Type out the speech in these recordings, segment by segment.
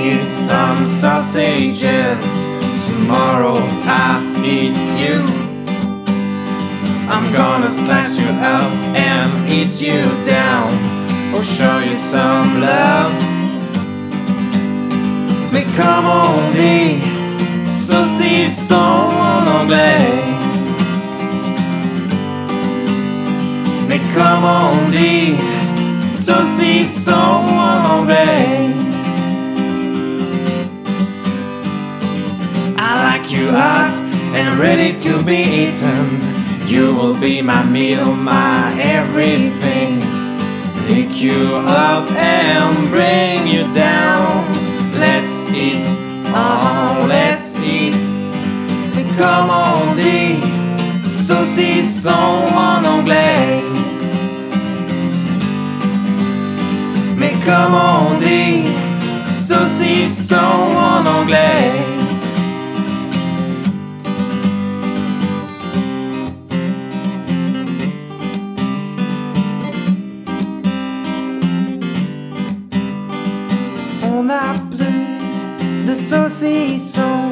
eat some sausages. Tomorrow I eat you. I'm gonna slice you up and eat you down. Or show you some love. Mais comme on dit, saucisson en anglais. Mais comme on dit, saucisson en anglais. And ready to be eaten. You will be my meal, my everything. Pick you up and bring you down. Let's eat, oh, let's eat. Comme on dit, saucisson en anglais. Mais comme on dit, saucisson saucisson,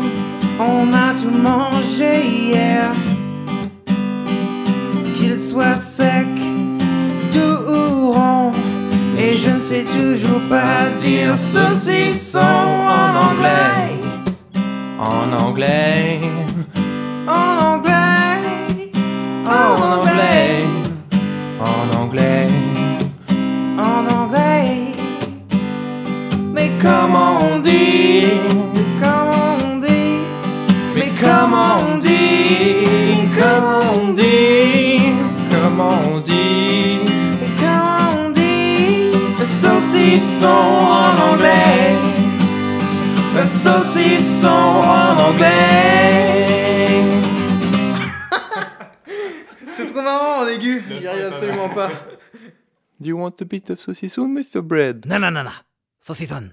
on a tout mangé hier. Qu'il soit sec, doux ou rond, et je ne sais toujours pas dire saucisson en anglais. En anglais, en anglais, en anglais, en anglais, en anglais. Mais comment on dit Comment on dit Mais comment on dit Comment on dit Comment on dit Mais comment on dit Le saucisson en anglais Le saucisson en anglais C'est trop marrant en aigu, j'y arrive absolument pas. Do you want a bit of saucisson, Mr. Bread? Non, non, non, non. Saucisson.